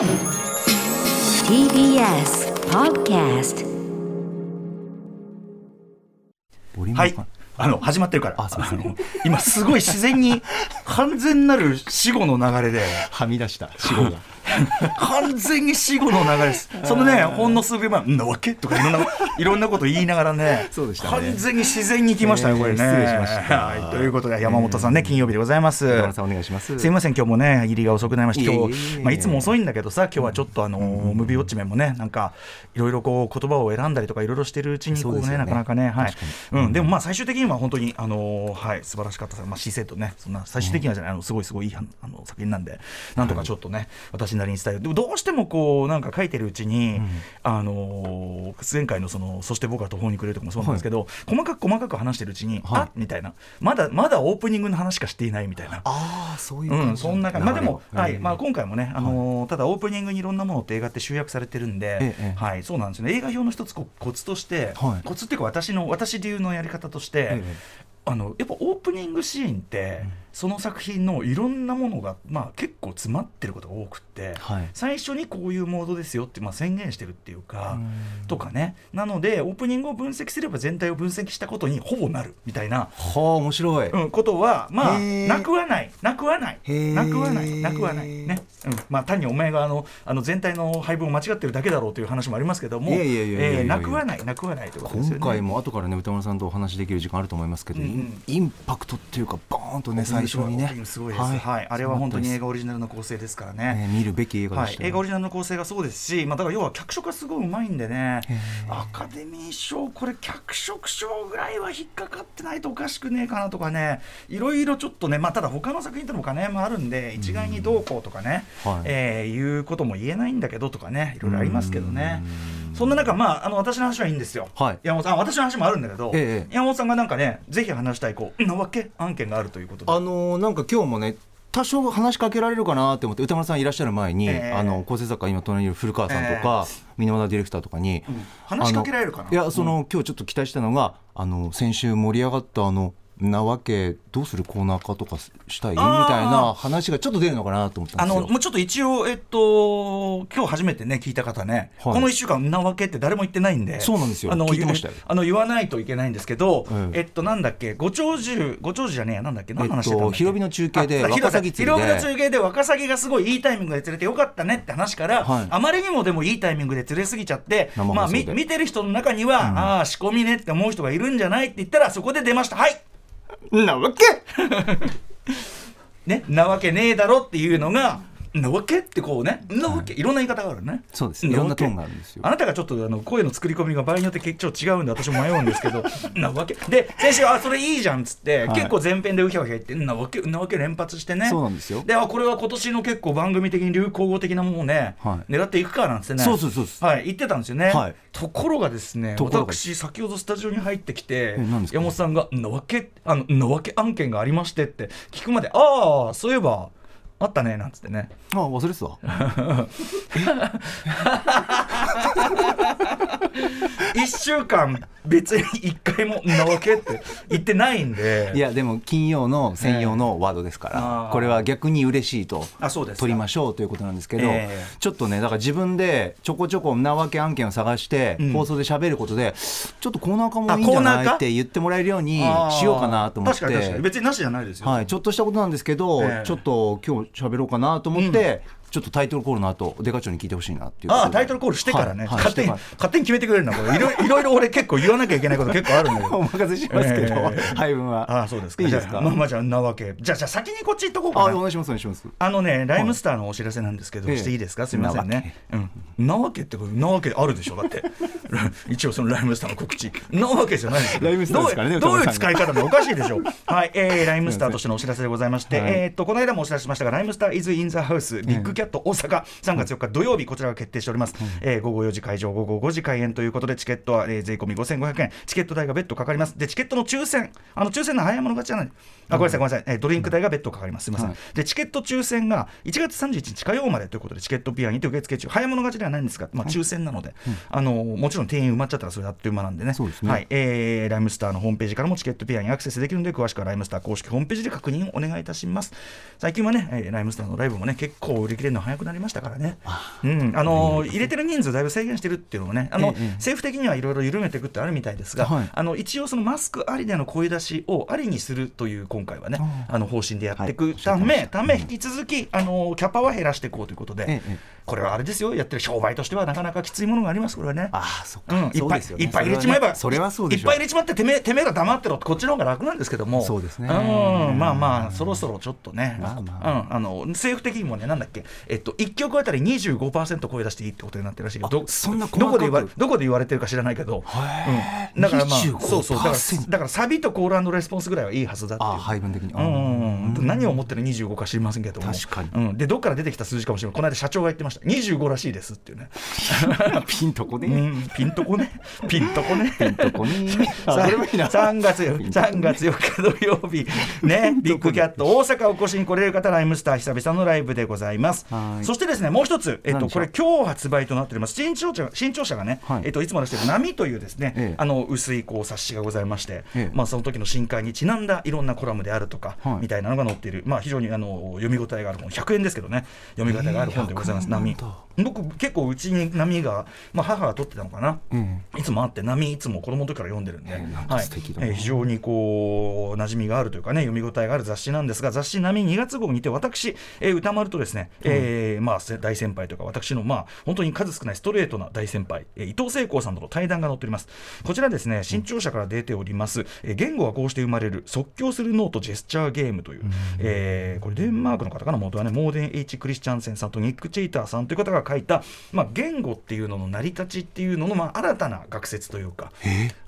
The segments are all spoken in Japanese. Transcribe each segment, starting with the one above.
TBS Podcast はい。あの始まってるから。あの今すごい自然に完全なる死後の流れで。はみ出した死後が完全に死後の流れです。そのね、ほんの数秒前、んなわけ？とかいろんな、いろんなこと言いながらね、そうでしたね。完全に自然に来ましたね、えーこれね。失礼しました。はい、ということで、山本さんね、金曜日でございます。山田さんお願いします。すいません、今日もね、入りが遅くなりまして、今日、いえいえいえ。まあ、いつも遅いんだけどさ、今日はちょっとあの、ムービーウォッチメンもね、なんか、いろいろこう、言葉を選んだりとか、いろいろしてるうちに、こうね、ねなかなかね、はい。うん、でもまあ、最終的には本当に、あの、はい、素晴らしかった。まあ、姿勢とね、そんな、最終的にはじゃない、あの、すごいすごいいい、あの、作品なんで、なんとかちょっとね、私なりに伝える。でも、どうしてもこう、なんか書いてるうちに、あの、前回のその、そして僕は途方に暮れるとかもそうなんですけど、細かく細かく話してるうちに、はい。あみたいな、まだ、まだオープニングの話しかしていないみたいな。ああそういううん、そんな感じ、まあ、でも、はい。まあ、こ今回もね、あのーただオープニングにいろんなものって映画って集約されてるんで、ええはい、そうなんですよね。映画表の一つこコツとして、はい。コツっていうか私の私流のやり方として、ええ。あのやっぱオープニングシーンって、その作品のいろんなものが、まあ、結構詰まってることが多くって、はい。最初にこういうモードですよって、まあ、宣言してるっていうか、うん。とかね。なのでオープニングを分析すれば全体を分析したことにほぼなるみたいなはあ面白い、うん、ことはまあなくはない。なくはない。なくはない。なくはない。ね、うん、まあ単にお前があのあの全体の配分を間違ってるだけだろうという話もありますけどもなくはない。なくはないということですよね。今回も後からね歌丸さんとお話しできる時間あると思いますけど、うんうん。インパクトっていうかボーンとね最初にね。すごいです、はい。あれは本当に映画オリジナルの構成ですからね。ね見るべき映画はい。映画オリジナルの構成がそうですし、まあ、だから要は脚色がすごいうまいんでね。アカデミー賞これ脚色賞ぐらいは引っかかってないとおかしくねえかなとかね。いろいろちょっとね、まあ、ただ他の作品との兼ね合いもあるんで一概にどうこうとかね、はい。えーいうことも言えないんだけどとかね。いろいろありますけどね。うんそんな中、まあ、あの私の話はいいんですよ、はい。山本さん私の話もあるんだけど、ええ山本さんがなんかねぜひ話したいこうなわけ案件があるということで。あのーなんか今日もね多少話しかけられるかなって思って歌丸さんいらっしゃる前に、ええ。あの構成作家今隣にいる古川さんとか、箕輪田ディレクターとかに、うん。話しかけられるかな？いやその、今日ちょっと期待したのがあの先週盛り上がったあのなわけどうするコーナー化とかしたい？みたいな話がちょっと出るのかなと思ったあんですよ。のもうちょっと一応、えっと、今日初めてね、聞いた方ね、はい。この1週間、なわけって誰も言ってないんで、そうなんですよ。あの言うあの言わないといけないんですけど、ええ。えっと、なんだっけ、ご長寿、ご長寿じゃねえや、なんだっけ、何の話してたんだっけ、えっと広々の中継であワカサギ釣りで。広々の中継でワカサギがすごいいいタイミングで釣れてよかったねって話から、はい。あまりにもでもいいタイミングで釣れすぎちゃって、まあ、見てる人の中には、ああ、仕込みねって思う人がいるんじゃないって言ったら、そこで出ました。はいなわけ。ね、なわけねえだろっていうのが、なわけってこうね、なわけ、いろんな言い方があるね。そうです。いろんなトーンがあるんですよ。あなたがちょっとあの声の作り込みが場合によって結構違うんで私も迷うんですけど なわけ。で先週あそれいいじゃんっつって、はい。結構前編でうひゃうひゃ言ってなわけなわけ連発してね。そうなんですよ。であこれは今年の結構番組的に流行語的なものをね、はい。狙っていくかなんてね。そうそうそうですはい言ってたんですよね、はい。ところがですね私先ほどスタジオに入ってきて山本さんが「なわけあのなわけ案件がありまして」って聞くまで「ああそういえばあったね」なんつってね。あ忘れてた 1週間別に1回も「なわけ」って言ってないんで。いやでも金曜の専用のワードですから、これは逆に嬉しいとあそうですか。取りましょうということなんですけど、ええ。ちょっとねだから自分でちょこちょこなわけ案件を探して、うん。放送で喋ることでちょっとコーナー化もいいんじゃあコーナー化ないって言ってもらえるようにしようかなと思って。確かに確かに。別になしじゃないですよ、はい、ちょっとしたことなんですけど、ええ。ちょっと今日喋ろうかなと思って、ちょっとタイトルコールの後デカ長に聞いてほしいなっていうああタイトルコールしてからね、はい。はい。勝手に勝手に決めてくれるなこれ。いろ いろいろ俺結構言わなきゃいけないこと結構あるんだけらおど任せしますけど、ええ。配分は。ああそうですか。いいですか？まあまあじゃあなわけ。じゃあじゃあ先にこっち行っとこうかな。あお願いしますお願いします。あのね、ライムスターのお知らせなんですけど、ええ。していいですか、すみませんね。うん、なわけってこれ、なわけあるでしょ、だって。一応そのライムスターの告知。なわけじゃないですよ。ライムスターですからねどういう使い方もおかしいでしょ。う。はい、えー、ライムスターとしてのお知らせでございまして、はい。えーっと、この間もお知らせしましたが、ライムスター is in the house ビッグキャット大阪、3月4日土曜日、こちらが決定しております。えー午後4時会場、午後5時開演ということで、チケットは、えー税込み5500円、チケット代が別途かかります。で、チケットの抽選、あの抽選の早い者勝ちじゃない。あ、ごめんなさい、ごめんなさい、えードリンク代が別途かかります。すみません。はい。で、チケット抽選が1月31日火曜までということで、チケットピアにて受付中、早物勝ちではないんですが、まあ、抽選なので、あのもちろんろん定員埋まっちゃったらそれあっという間なんでね。そうですね。はい。えーライムスターのホームページからもチケットピアにアクセスできるので詳しくはライムスター公式ホームページで確認をお願いいたします。最近はね、えーライムスターのライブもね結構売り切れるの早くなりましたからね。うん。あのー入れてる人数だいぶ制限してるっていうのもねあの、ええ政府的にはいろいろ緩めていくってあるみたいですが、はい。あの一応そのマスクありでの声出しをありにするという今回はねあの方針でやっていくため、はい。ため引き続きあのキャパは減らしていこうということで、ええこれはあれですよ。やってる商売としてはなかなかきついものがありますこれはね。ああそっか、うん、いっぱいね。いっぱい入れちまえばそれはそうでいっぱい入れちまっててめえてめえら黙ってろってこっちの方が楽なんですけども。そうですね。うん。まあまあそろそろちょっとね、まあまうん、あの政府的にもねなんだっけえっと1曲あたり25%声出していいってことになってるらしいよどそんなどこで言われどこで言われてるか知らないけど、うん、だからまあ25%そうそう。だからだからサビとコールレスポンスぐらいはいいはずだっていう。配分的に、うん何を思ってる25か知りませんけども。確かに。うん、でどっから出てきた数字かもしれない。この間社長が言ってました。25らしいですっていうね、ピンとこね、うん、ピンとこね。ピンとこね。ピンとこね。あさそれもいいな。3月よ3月4日土曜日。ね。ビッグキャット大阪お越しに来れる方ライムスター久々のライブでございます。はいそしてですねもう一つ、えっと、これ今日発売となっております。新潮社新潮社がね、はい。えっと、いつも出している「波」というですね、ええ。あの薄いこう冊子がございまして、ええ。まあ、その時の新刊にちなんだいろんなコラムであるとか、はい。みたいなのが載っている、まあ、非常にあの読み応えがある本100円ですけどね読み応えがある本でございます、ええ100円波僕結構うちに波が、まあ、母が取ってたのかな、うんいつもあって波いつも子供の時から読んでるんで、んか素敵だな。えー非常にこう馴染みがあるというかね読み応えがある雑誌なんですが雑誌波2月号にて私、えー歌丸とですね、えーまあせ大先輩とか私のまあ本当に数少ないストレートな大先輩、えー伊藤聖光さんとの対談が載っております。こちらですね新潮社から出ております、えー言語はこうして生まれる即興するノートジェスチャーゲームという、えーこれデンマークの方かな元はねモーデン・ H・ クリスチャンセンさんとニック・チェイターさんという方が書いた、まあ、言語っていうのの成り立ちっていうのの、まあ、新たな学説というか、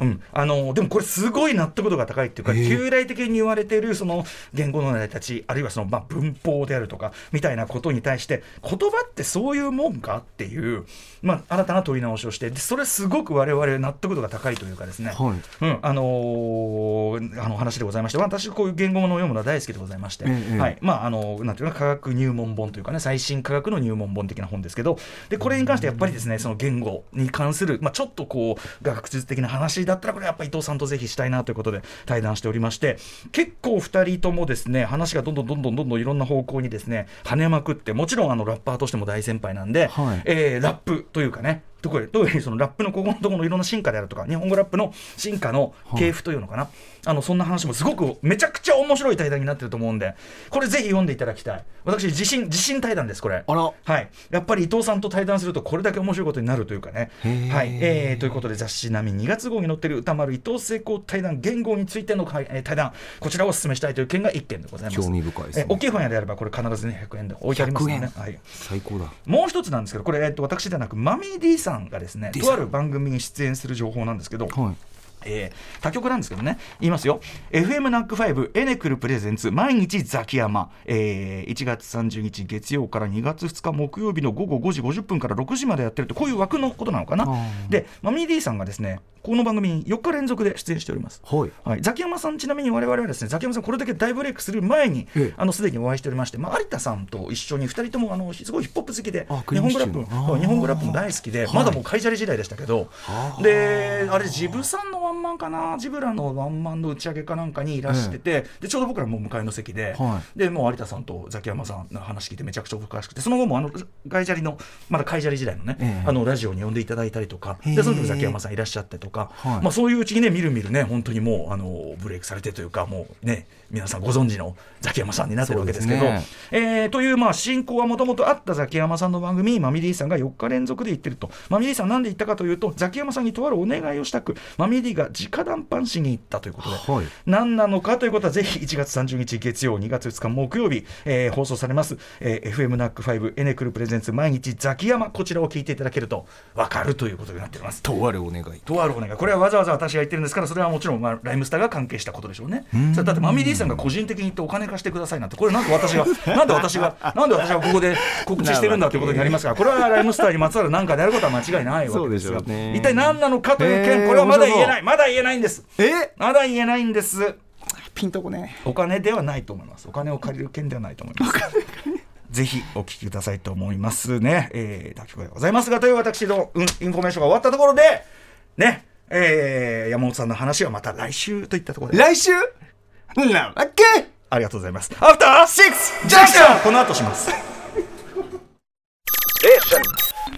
うん、あのでもこれすごい納得度が高いっていうか、えー？旧来的に言われているその言語の成り立ちあるいはそのまあ文法であるとかみたいなことに対して言葉ってそういうもんかっていう、まあ、新たな問い直しをしてでそれすごく我々納得度が高いというかですね、はい。うんあのーあの話でございまして私こういう言語ものを読むのは大好きでございまして、ええはい。まああのなんていうか科学入門本というかね最新科学の入門本的な本ですけど。でこれに関してやっぱりですねその言語に関する、まあ、ちょっとこう学術的な話だったらこれやっぱり伊藤さんとぜひしたいなということで対談しておりまして。結構2人ともですね話がどんどんどんどんどんどんいろんな方向にですね跳ねまくってもちろんあのラッパーとしても大先輩なんで、はい。えーラップというかね特に特にそのラップのここのところのいろんな進化であるとか日本語ラップの進化の系譜というのかな、あのそんな話もすごくめちゃくちゃ面白い対談になってると思うんでこれぜひ読んでいただきたい。私自信自信対談ですこれ。はい。やっぱり伊藤さんと対談するとこれだけ面白いことになるというかね。はい、えーということで雑誌並み2月号に載ってる歌丸伊藤聖光対談言語についての対談。こちらをお勧めしたいという件が1件でございます。興味深いですね。えー大きい本屋であればこれ必ずね100円で置いてありますので、ね。100円。はい、最高だ。もう一つなんですけど、これ、えっと、私ではなく、マミー D さんがですね、とある番組に出演する情報なんですけど、はいえー他局なんですけどね、言いますよ、FM ナック5エネクルプレゼンツ、毎日ザキヤマ、えー1月30日月曜から2月2日木曜日の午後5時50分から6時までやってると、こういう枠のことなのかな。で、マミー D さんがですね、この番組に4日連続で出演しております。はい。はい、ザキヤマさん、ちなみに我々はですね、ザキヤマさん、これだけ大ブレイクする前にええ、あのすでにお会いしておりまして、まあ、有田さんと一緒に2人ともあのすごいヒップホップ好きで、あ日本語ラップ日本語ラップも大好きで、はい。まだもうカイジャリ時代でしたけど。で、あれ、ジブさんのワンマンかな、ジブラのワンマンの打ち上げかなんかにいらしてて、でちょうど僕らもう向かいの席で、はでもう有田さんとザキヤマさんの話聞いて、めちゃくちゃ詳しくて、その後もあのガイジャリの、まだカイジャリ時代のね、ええ。あのラジオに呼んでいただいたりとか、でその時ザキヤマさんいらっしゃってとか、はい。まあ、そういううちにね、みるみるね、本当にもうあのブレイクされてというか、もうね、皆さんご存知のザキヤマさんになってるわけですけど、ね。えーという、まあ、進行はもともとあったザキヤマさんの番組に Mummy-D さんが4日連続で行ってると。 Mummy-D さんなんで行ったかというと、ザキヤマさんにとあるお願いをしたく、 Mummy-D が直談判しに行ったということで、はい。何なのかということは、ぜひ1月30日月曜、2月2日木曜日、えー放送されます、えー FM ナック5エネクルプレゼンツ毎日ザキヤマ、こちらを聞いていただけると分かるということになっております。とあるお願い。とあるお願い。これはわざわざ私が言ってるんですからそれはもちろん、まあ、ライムスターが関係したことでしょうね。それだってマミディさんが個人的に言ってお金貸してくださいなんてこれ なんで私がなんで私がなんで私がここで告知してるんだということになりますか。ら これはライムスターにまつわる何かであることは間違いないわけですよ。一体何なのかという件これはまだ言えない。まだ言えないんです。え？まだ言えないんです。ピンとこねお金ではないと思います。お金を借りる件ではないと思います。ぜひお聞きくださいと思いますね。えー、楽曲でございますが、という私の、うん、インフォメーションが終わったところで、ね、えー、山本さんの話はまた来週といったところで。来週？なわけありがとうございます。アフターシックスジャンクションこの後します。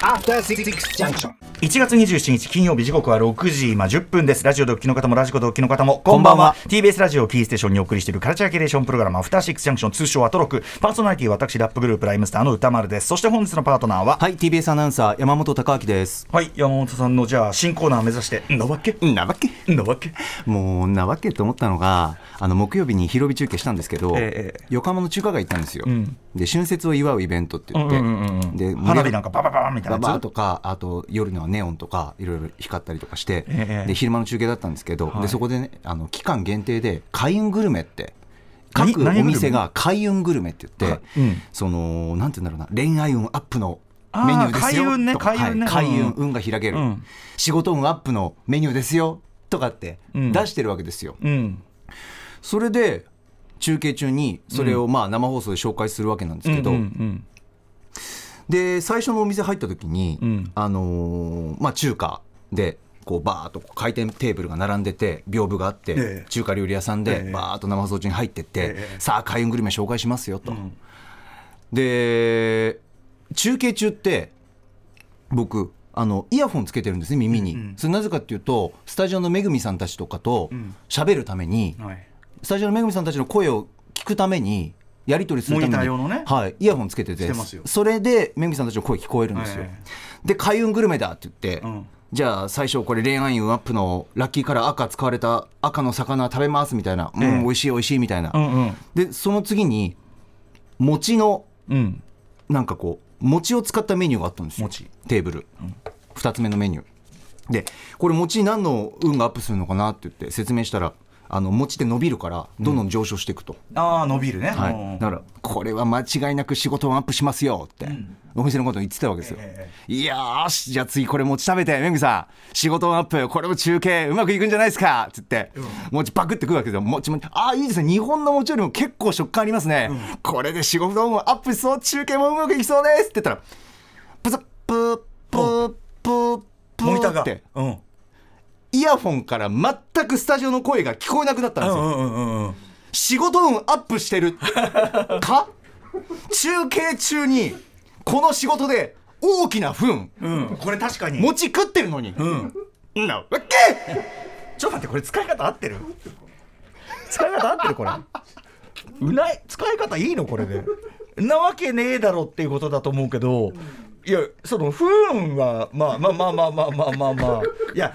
After Six Junction. 1月27日金曜日時刻は6時今10分です。ラジオでお聴きの方もラジコでお聴きの方もこんばんは。TBS ラジオをキーステーションにお送りしているカルチャーキュレーションプログラムアフターシックスジャンクション通称アトロク。パーソナリティは私ラップグループライムスターの宇多丸です。そして本日のパートナーは？はい TBS アナウンサー山本匡晃です。はい山本さんのじゃあ新コーナー目指してんなわけなわけんなわけもうなわけと思ったのがあの木曜日に広帯中継したんですけど、ええ横浜の中華街行ったんですよ、ん。で春節を祝うイベントって言って、うんうんうんうんで花火なんかババババみたいなバやつバーとかあと夜のはネオンとかいろいろ光ったりとかして、ええで昼間の中継だったんですけど、はい。でそこでねあの期間限定で開運グルメって何各お店が開運グルメって言って、はい。うん。そのなんて言うんだろうな恋愛運アップのメニューですよ開運ね開運ねはい開運うん運が開ける、うん。仕事運アップのメニューですよとかってうん。出してるわけですよ、うん。それで中継中にそれをまあ生放送で紹介するわけなんですけど、うんうんで最初のお店入った時に、うん。あのーまあ、中華でこうバーッと回転テーブルが並んでて屏風があって、ええ。中華料理屋さんでええ。バーッと生放送中に入ってって、ええ。さあ開運グルメ紹介しますよと。ん。で中継中って僕あのイヤホンつけてるんですね耳に、うんうん。それなぜかっていうとスタジオのめぐみさんたちとかとん。喋るために、うんはい。スタジオのめぐみさんたちの声を聞くためにやり取りするために。ね。はい、イヤホンつけててそれでめぐみさんたちの声聞こえるんですよ、はいはいで開運グルメだって言って、うん。じゃあ最初これ恋愛運アップのラッキーカラー赤使われた赤の魚食べますみたいな、ええ。うん美味しい美味しいみたいな、うんうん。でその次に餅のうん。なんかこう餅を使ったメニューがあったんですよ。餅。テーブル、2つ目のメニュー。でこれ餅何の運がアップするのかなって言って説明したらあの餅って伸びるからどんどん上昇していくと、ああ伸びるね。はい。うんだからこれは間違いなく仕事をアップしますよって、お店のことを言ってたわけですよ、えいやーしじゃあ次これ餅食べてめぐみさん。仕事アップこれも中継うまくいくんじゃないですか。って言って、餅パクってくるわけですよ。餅餅ああいいですね。日本の餅よりも結構食感ありますね、これで仕事もアップしそう。中継もうまくいきそうです。って言ったらプツップープープープモニターが。ーってうんイヤホンから全くスタジオの声が聞こえなくなったんですよ、うんうんうんうん仕事運アップしてるか？中継中にこの仕事で大きな糞。うん。これ確かに。餅食ってるのに、うん。なわけ！ちょっと待ってこれ使い方合ってる？使い方合ってるこれ。うない？使い方いいのこれで。なわけねえだろっていうことだと思うけど。いやその不運はまあまあまあまあまあまあまあまあ。いや、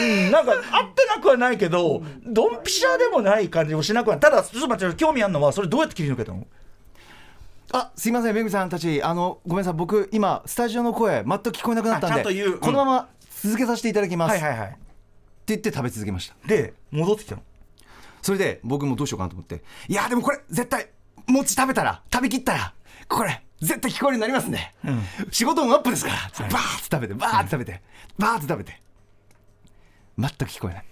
うん、なんか合ってなくはないけどドンピシャでもない感じもしなくはない。ただちょっと待って興味あるのはそれどうやって切り抜けたの？あすいませんめぐみさんたち。あのごめんなさい。僕今スタジオの声全く聞こえなくなったんでんうう。んこのまま続けさせていただきます、はいはいはい。って言って食べ続けました。で戻ってきたの？それで僕もどうしようかなと思って。いやでもこれ絶対餅食べたら食べきったらこれ絶対聞こえるようになりますね、仕事運アップですから、バーッと食べてバーッと食べて、バーッと食べて全く聞こえない。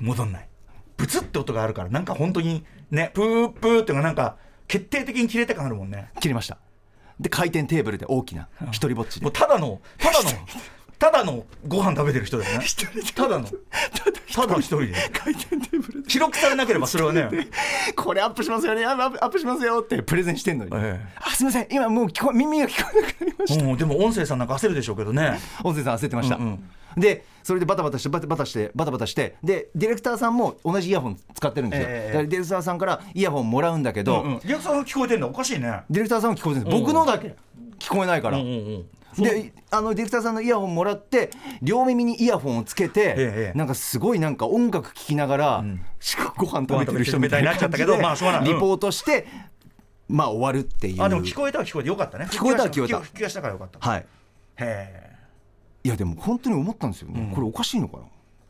戻んない。ブツって音があるからなんか本当にねプープーっていうのがなんか決定的に切れて感あるもんね。切りました。で回転テーブルで大きな一人ぼっちで。もうただのただのただのご飯食べてる人だよね。ただの。ただ一人。で。回転テーブルで。記録されなければそれはね。これアップしますよね。アップアップしますよってプレゼンしてんのに、ええ。あすみません。今もう聞こ耳が聞こえなくなりました。うん、でも音声さんなんか焦るでしょうけどね。音声さん焦ってました、うん。でそれでバタバタしてバタバタしてバタバタしてでディレクターさんも同じイヤホン使ってるんですよ、えディレクターさんからイヤホンもらうんだけど、うんうん、リアクションが聞こえてんだおかしいね。ディレクターさんも聞こえてるんです。うん僕のだけ。聞こえないから、うんうんであのディレクターさんのイヤホンもらって両耳にイヤホンをつけて、ええなんかすごいなんか音楽聴きながら、しかご飯食べてる人みたいなご飯食べてる人みたいになっちゃったけどまあしょうがないリポートして、まあ終わるっていう。あでも聞こえたは聞こえてよかったね。聞こえたは聞こえた。吹き出したからよかった。はい。へえいやでも本当に思ったんですよね、これおかしいのかな？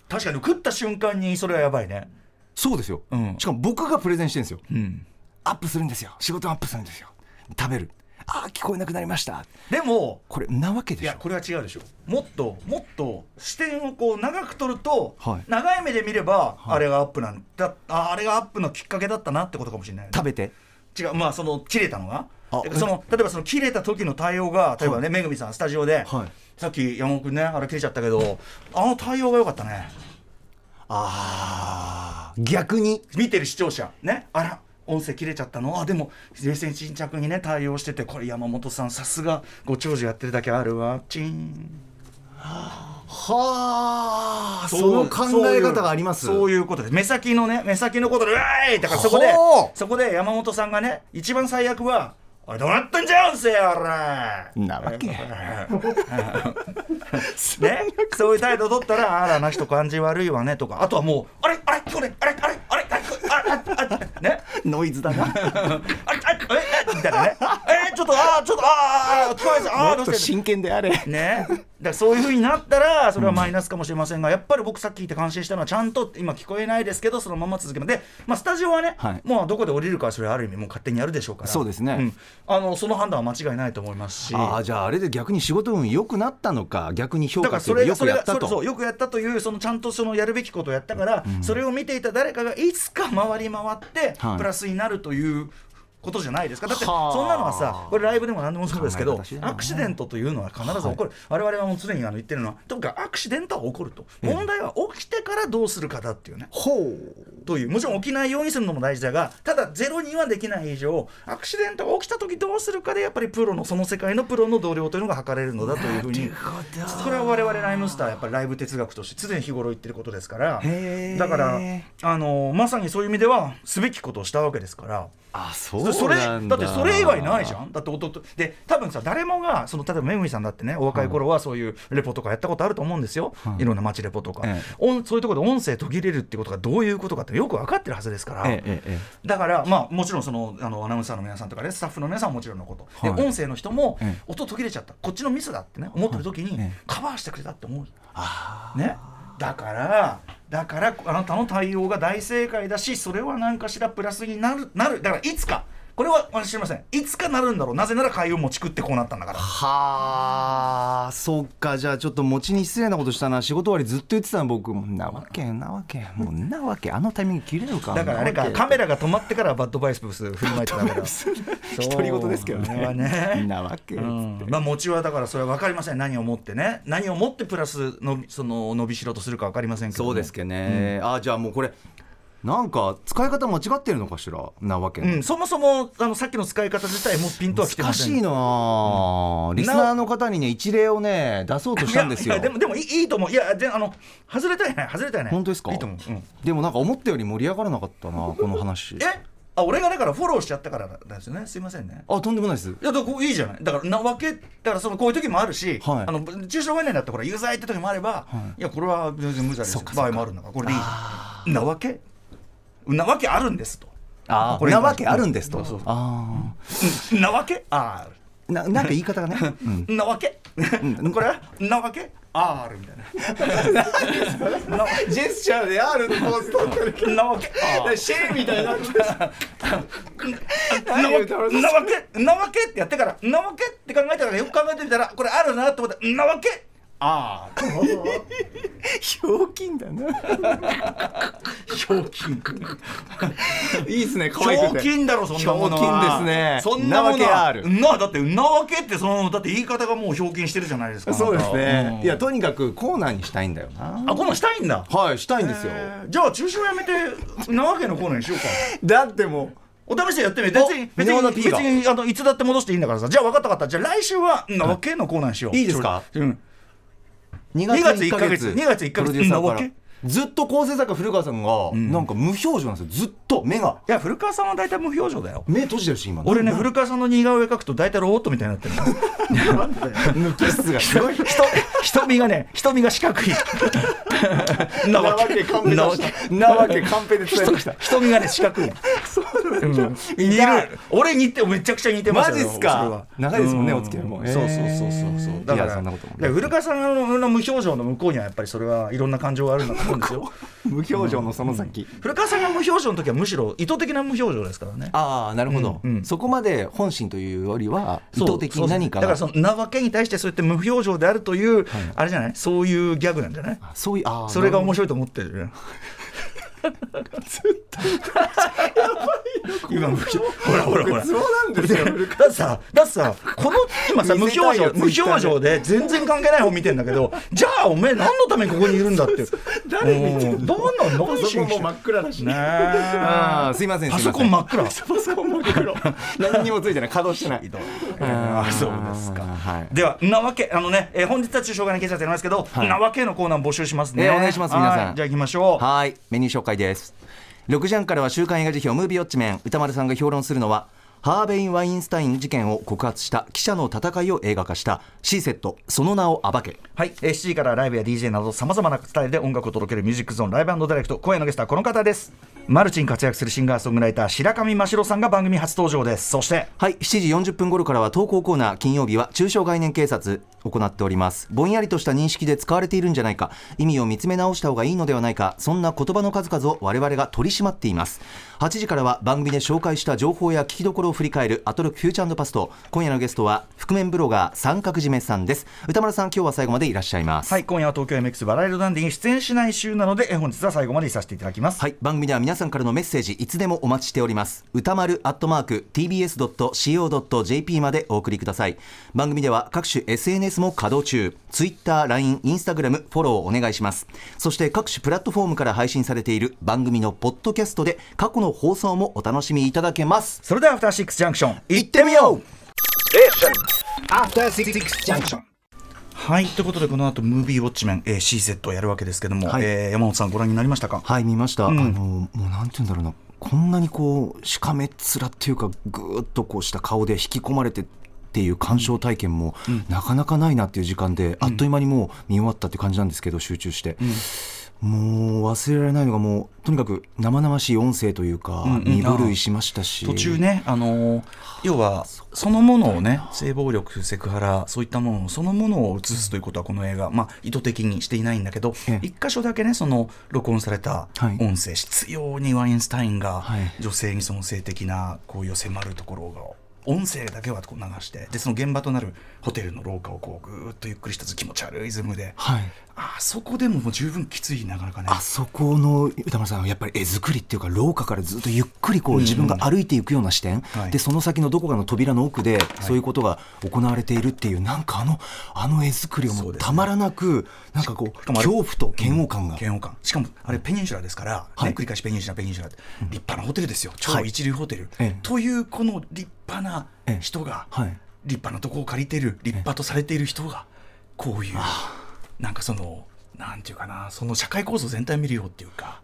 確かに食った瞬間にそれはやばいね。そうですよ、うん。しかも僕がプレゼンしてるんですよ。うん。アップするんですよ。仕事アップするんですよ。食べる。あー聞こえなくなりました。でもこれなわけでしょ。いやこれは違うでしょ。もっともっと視点をこう長く取ると、はい。長い目で見れば、あれがアップなんだああれがアップのきっかけだったなってことかもしれないよね、食べて。違うまあその切れたのが。あその例えばその切れた時の対応が例えばねめぐみさんスタジオで、はいさっき山本君ねあれ切れちゃったけどあの対応が良かったね。ああ逆に？見てる視聴者。ね。あら音声切れちゃったの？あでも冷静沈着にね対応しててこれ山本さんさすがご長寿やってるだけあるわ。チン。はあ。その考え方があります。そういうことです。目先のね目先のことでうわーいだからそこでそこで山本さんがね一番最悪は「おいどうなってんじゃん音声おら!」なわけ。ね？そういう態度取ったら「あらあの人感じ悪いわね」とか。あとはもう「あれあれこれあれあれあれあれあれあれあれねノイズだな。あえみたいなね。えちょっとあーちょっとあーあー聞こえあーどうしてもっと真剣であれ。ね、だそういうふうになったらそれはマイナスかもしれませんが、やっぱり僕さっき言って感心したのはちゃんと今聞こえないですけどそのまま続けます。で、まあ、スタジオはね、はい。もうどこで降りるかはそれはある意味もう勝手にやるでしょうから。そうですね。ん。あのその判断は間違いないと思いますし。ああじゃああれで逆に仕事運良くなったのか逆に評価というかよくやったと。そうよくやったというそのちゃんとそのやるべきことをやったから、それを見ていた誰かがいつか回り回ってはい。プラスになるということじゃないですか。だってはあ。そんなのはさこれライブでも何でもそうですけどアクシデントというのは必ず起こる、我々はもう常にあの言ってるのはとにかくアクシデントは起こると。問題は起きてからどうするかだっていうね。ほう。という。もちろん起きないようにするのも大事だがただゼロにはできない以上アクシデントが起きた時どうするかでやっぱりプロのその世界のプロの同僚というのが測れるのだというふうに。それは我々ライムスターやっぱりライブ哲学として常に日頃言ってることですから。だからあのまさにそういう意味ではすべきことをしたわけですから。あそうそれだってそれ以外ないじゃん。だって弟で多分さ誰もがその例えばめぐみさんだってねお若い頃はそういうレポとかやったことあると思うんですよ、い、ろんな街レポとか、ええ。音そういうところで音声途切れるってことがどういうことかってよく分かってるはずですから、だからまあもちろんそのあのアナウンサーの皆さんとかねスタッフの皆さんはもちろんのこと、はい。で音声の人もええ。音途切れちゃった。こっちのミスだってね思ってる時にええ。カバーしてくれたって思う、ね。だからだからあなたの対応が大正解だしそれは何かしらプラスになるなる。だからいつかこれは私知りません。いつかなるんだろう。なぜなら海運もちくってこうなったんだから。はあそっか。じゃあちょっと餅に失礼なことしたな。仕事終わりずっと言ってたの僕。もんなわけなわけ。もうなわけ。あのタイミング切れるか。だからあれかカメラが止まってからバッドバイスブス振りまいてたから。独り言ですけどね。ねなわけうんまあ餅はだからそれは分かりません。何をもってね。何をもってプラスのその伸びしろとするか分かりませんけども。そうですけどね、あじゃあもうこれなんか使い方間違ってるのかしら？なわけ、うん、そもそもあのさっきの使い方自体もうピンとは来てません。難しいなあ。リスナーの方にね一例をね出そうとしたんですよ。でもでもいいいいと思う。いやであの外れたよね。外れたよね。本当ですか？いいと思う、うん。でもなんか思ったより盛り上がらなかったなこの話。え？あ俺がだからフォローしちゃったからですよね。すいませんね。あとんでもないです。いやだからいいじゃない。だからなわけだからそのこういう時もあるし、はい。あの中小概念だってほら有罪って時もあれば、い、やこれは全然無罪ですよ。場合もあるんだからこれでいい。なわけ？なわけあるんですと。あこれなわけあるんですと、そうそうあう。んなわけ？ああななんか言い方がね、うん。るなわけ？これはなわけ？あるみたいな。なジェスチャーで R のポーズ取ってるけなわシェーみたいになって なわけ？なわけ？なわけ？ってやってからなわけ？って考えたらよく考えてみたらこれあるなと思ってなわけ？ああ。ひょうきんだな。ひょうきん。いいですね可ひ愛くて。ょうきんだろそんなものは。ひょうきんですね。そんなものなわはけある。なだってなわけってそのだって言い方がもうひょうきんしてるじゃないですか そうですね、た。いやとにかくコーナーにしたいんだよな。あこんなんしたいんだ。はいしたいんですよ、えー。じゃあ中止をやめてなわけのコーナーにしようか。だってもお試しでやってみて別にお別に別がにあのいつだって戻していいんだからさ。じゃあ分かった分かった。じゃあ来週はなわけのコーナーにしよう。いいですか？うん。う2 2月1ヶ月。2月。1ヶ月。プロデューサーから。なわけずっと構成作家古川さんが、なんか無表情なんですよ。ずっと。目が。いや古川さんは大体無表情だよ。目閉じてるし今。俺ねな古川さんの似顔絵描くと大体ロボットみたいになってるの 抜き質が。すごい。人瞳がね瞳が四角いななわけカンペでなわけ。カンペで伝えました。瞳がね四角いうん似る。俺似てめちゃくちゃ似てますよマジっすか？長いですもんねうお付き合いも。そうそうそうそうそう。だから古川さんの無表情の向こうにはやっぱりそれはいろんな感情があるんだと思うんですよ。無表情のその先、古川さんが無表情の時はむしろ意図的な無表情ですからね。ああなるほど、そこまで本心というよりは意図的に何かだからそのなわけに対してそうやって無表情であるという、あれじゃない？そういうギャグなんじゃない？あそういそれが面白いと思ってるね今無表ほらほらほら。そうなんですよ。だってさだってさこの今さ無表情無表情で全然関係ない方見てんだけどじゃあおめえ何のためにここにいるんだって誰見てんの？うん。どんなの？何しに来て真っ暗だしね。あーすいませんパソコン真っ暗。パソコン真っ黒何にもついてない。稼働してない。あそうですか、はい。ではなわけあのね、えー本日は中小概念経済とやりますけど、はい。なわけのコーナー募集しますね、えーお願いします皆さん。はい。じゃあ行きましょう。はい。メニュー紹介です。6時半からは週刊映画辞表ムービーウォッチメン歌丸さんが評論するのはハーベイン・ワインスタイン事件を告発した記者の戦いを映画化したシーセットその名を暴け。はい、えー7時からライブや DJ などさまざまなスタイルで音楽を届けるミュージックゾーンライブディレクト今夜のゲストはこの方です。マルチに活躍するシンガーソングライター白上真城さんが番組初登場です。そしてはい。7時40分頃からは投稿コーナー金曜日は中小概念警察行っております。ぼんやりとした認識で使われているんじゃないか。意味を見つめ直した方がいいのではないか。そんな言葉の数々を我々が取り締まっています。8時からは番組で紹介した情報や聞きどころを振り返るアトロクフューチャーパスト。今夜のゲストは覆面ブロガー三角締めさんです。歌丸さん今日は最後までいらっしゃいます。はい今夜は東京 MX バラエロダンディに出演しない週なのでえー本日は最後までいさせていただきます。はい、番組では皆さんからのメッセージいつでもお待ちしております。歌丸アットマーク tbs.co.jp までお送りください。番組では各種 SNS も稼働中。Twitter、LINE、Instagram フォローお願いします。そして各種プラットフォームから配信されている番組のポッドキャストで過去の放送もお楽しみいただけます。それではアフターシックスジャンクション行ってみよう。After Six Junction. はいということでこの後ムービーウォッチメン、えー、C セットをやるわけですけども、はい。えー山本さんご覧になりましたか？はい見ました、ん。あのもうなんて言うんだろうな。こんなにこうしかめっ面っていうかぐーっとこうした顔で引き込まれてっていう鑑賞体験もなかなかないなっていう時間で、あっという間にもう見終わったって感じなんですけど集中して、もう忘れられないのがもうとにかく生々しい音声というか、んうん。身震いしましたし。途中ね、あのー要はそのものをね性暴力セクハラそういったものそのものを映すということはこの映画、まあ、意図的にしていないんだけどええ。一箇所だけねその録音されたはい。音声、執拗にワインスタインがはい。女性にその性的な行為を迫るところが音声だけはこう流してでその現場となるホテルの廊下をこうぐーっとゆっくりした気持ち悪いリズムで、はいあそこでももう十分きついなかなかね。あそこの歌丸さんはやっぱり絵作りっていうか廊下からずっとゆっくりこう自分が歩いていくような視点、はい。でその先のどこかの扉の奥でそういうことが行われているっていうなんかあのあの絵作りをもうたまらなくなんかこう恐怖と嫌悪感が、嫌悪感。しかもあれペニンシュラですから、はい。ね繰り返しペニンシュラペニンシュラって、立派なホテルですよ。超はい。一流ホテル、ええ。というこの立派なええ。人が、はい。立派なとこを借りてる立派とされている人がこういうなんかそのなんていうかなその社会構造全体を見るよっていうか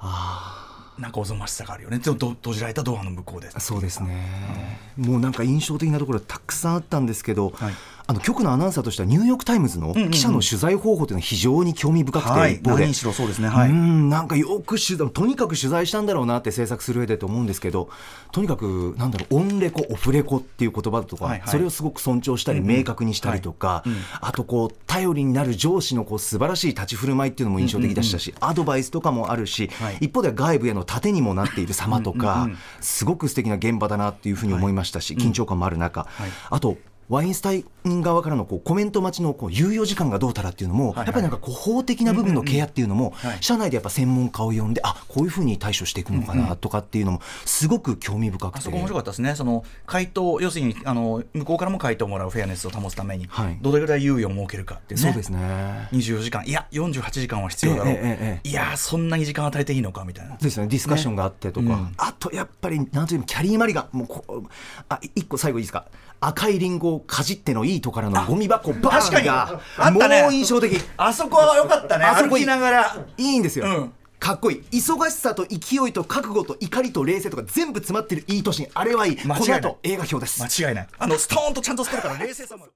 なんかおぞましさがあるよね。でもど閉じられたドアの向こうで。そうですね、もうなんか印象的なところたくさんあったんですけど、はいあの局のアナウンサーとしてはニューヨーク・タイムズの記者の取材方法というのは非常に興味深くて、はい。一方で。何しろそうですね。はい。うんなんかよく取材とにかく取材したんだろうなって制作する上でと思うんですけどとにかくなんだろうオンレコオフレコっていう言葉とか、はいはい。それをすごく尊重したり、明確にしたりとか、あとこう頼りになる上司のこう素晴らしい立ち振る舞いっていうのも印象的でしたし、アドバイスとかもあるし、はい。一方では外部への盾にもなっている様とか、うんすごく素敵な現場だなっていうふうに思いましたし、緊張感もある中、い。あとワインスタイン側からのこうコメント待ちのこう猶予時間がどうたらっていうのも、はいはい。やっぱりなんかこう法的な部分のケアっていうのも、はい。社内でやっぱ専門家を呼んであこういうふうに対処していくのかなとかっていうのもすごく興味深くて。あそこ面白かったですね、その回答、要するにあの向こうからも回答をもらうフェアネスを保つために、はい。どれぐらい猶予を設けるかっていうね、そうですね。24時間、いや、48時間は必要だろう、えええいや、そんなに時間与えていいのかみたいな。ですよね。ディスカッションがあってとか、ね。うん。あとやっぱりなんというのキャリーマリガンもうこうあ一個最後いいですか？赤いリンゴをかじってのいいところのゴミ箱バ確かに。ーンがあったね。もう印象的。あそこは良かったね、あそこいい。歩きながら。いいんですよ、うん。かっこいい。忙しさと勢いと覚悟と怒りと冷静とか全部詰まってるいい年。にあれはいい。こ間違いない。の後映画表です。間違いない。あのストーンとちゃんとスコるから冷静さも。ある。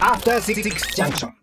After Six Junction.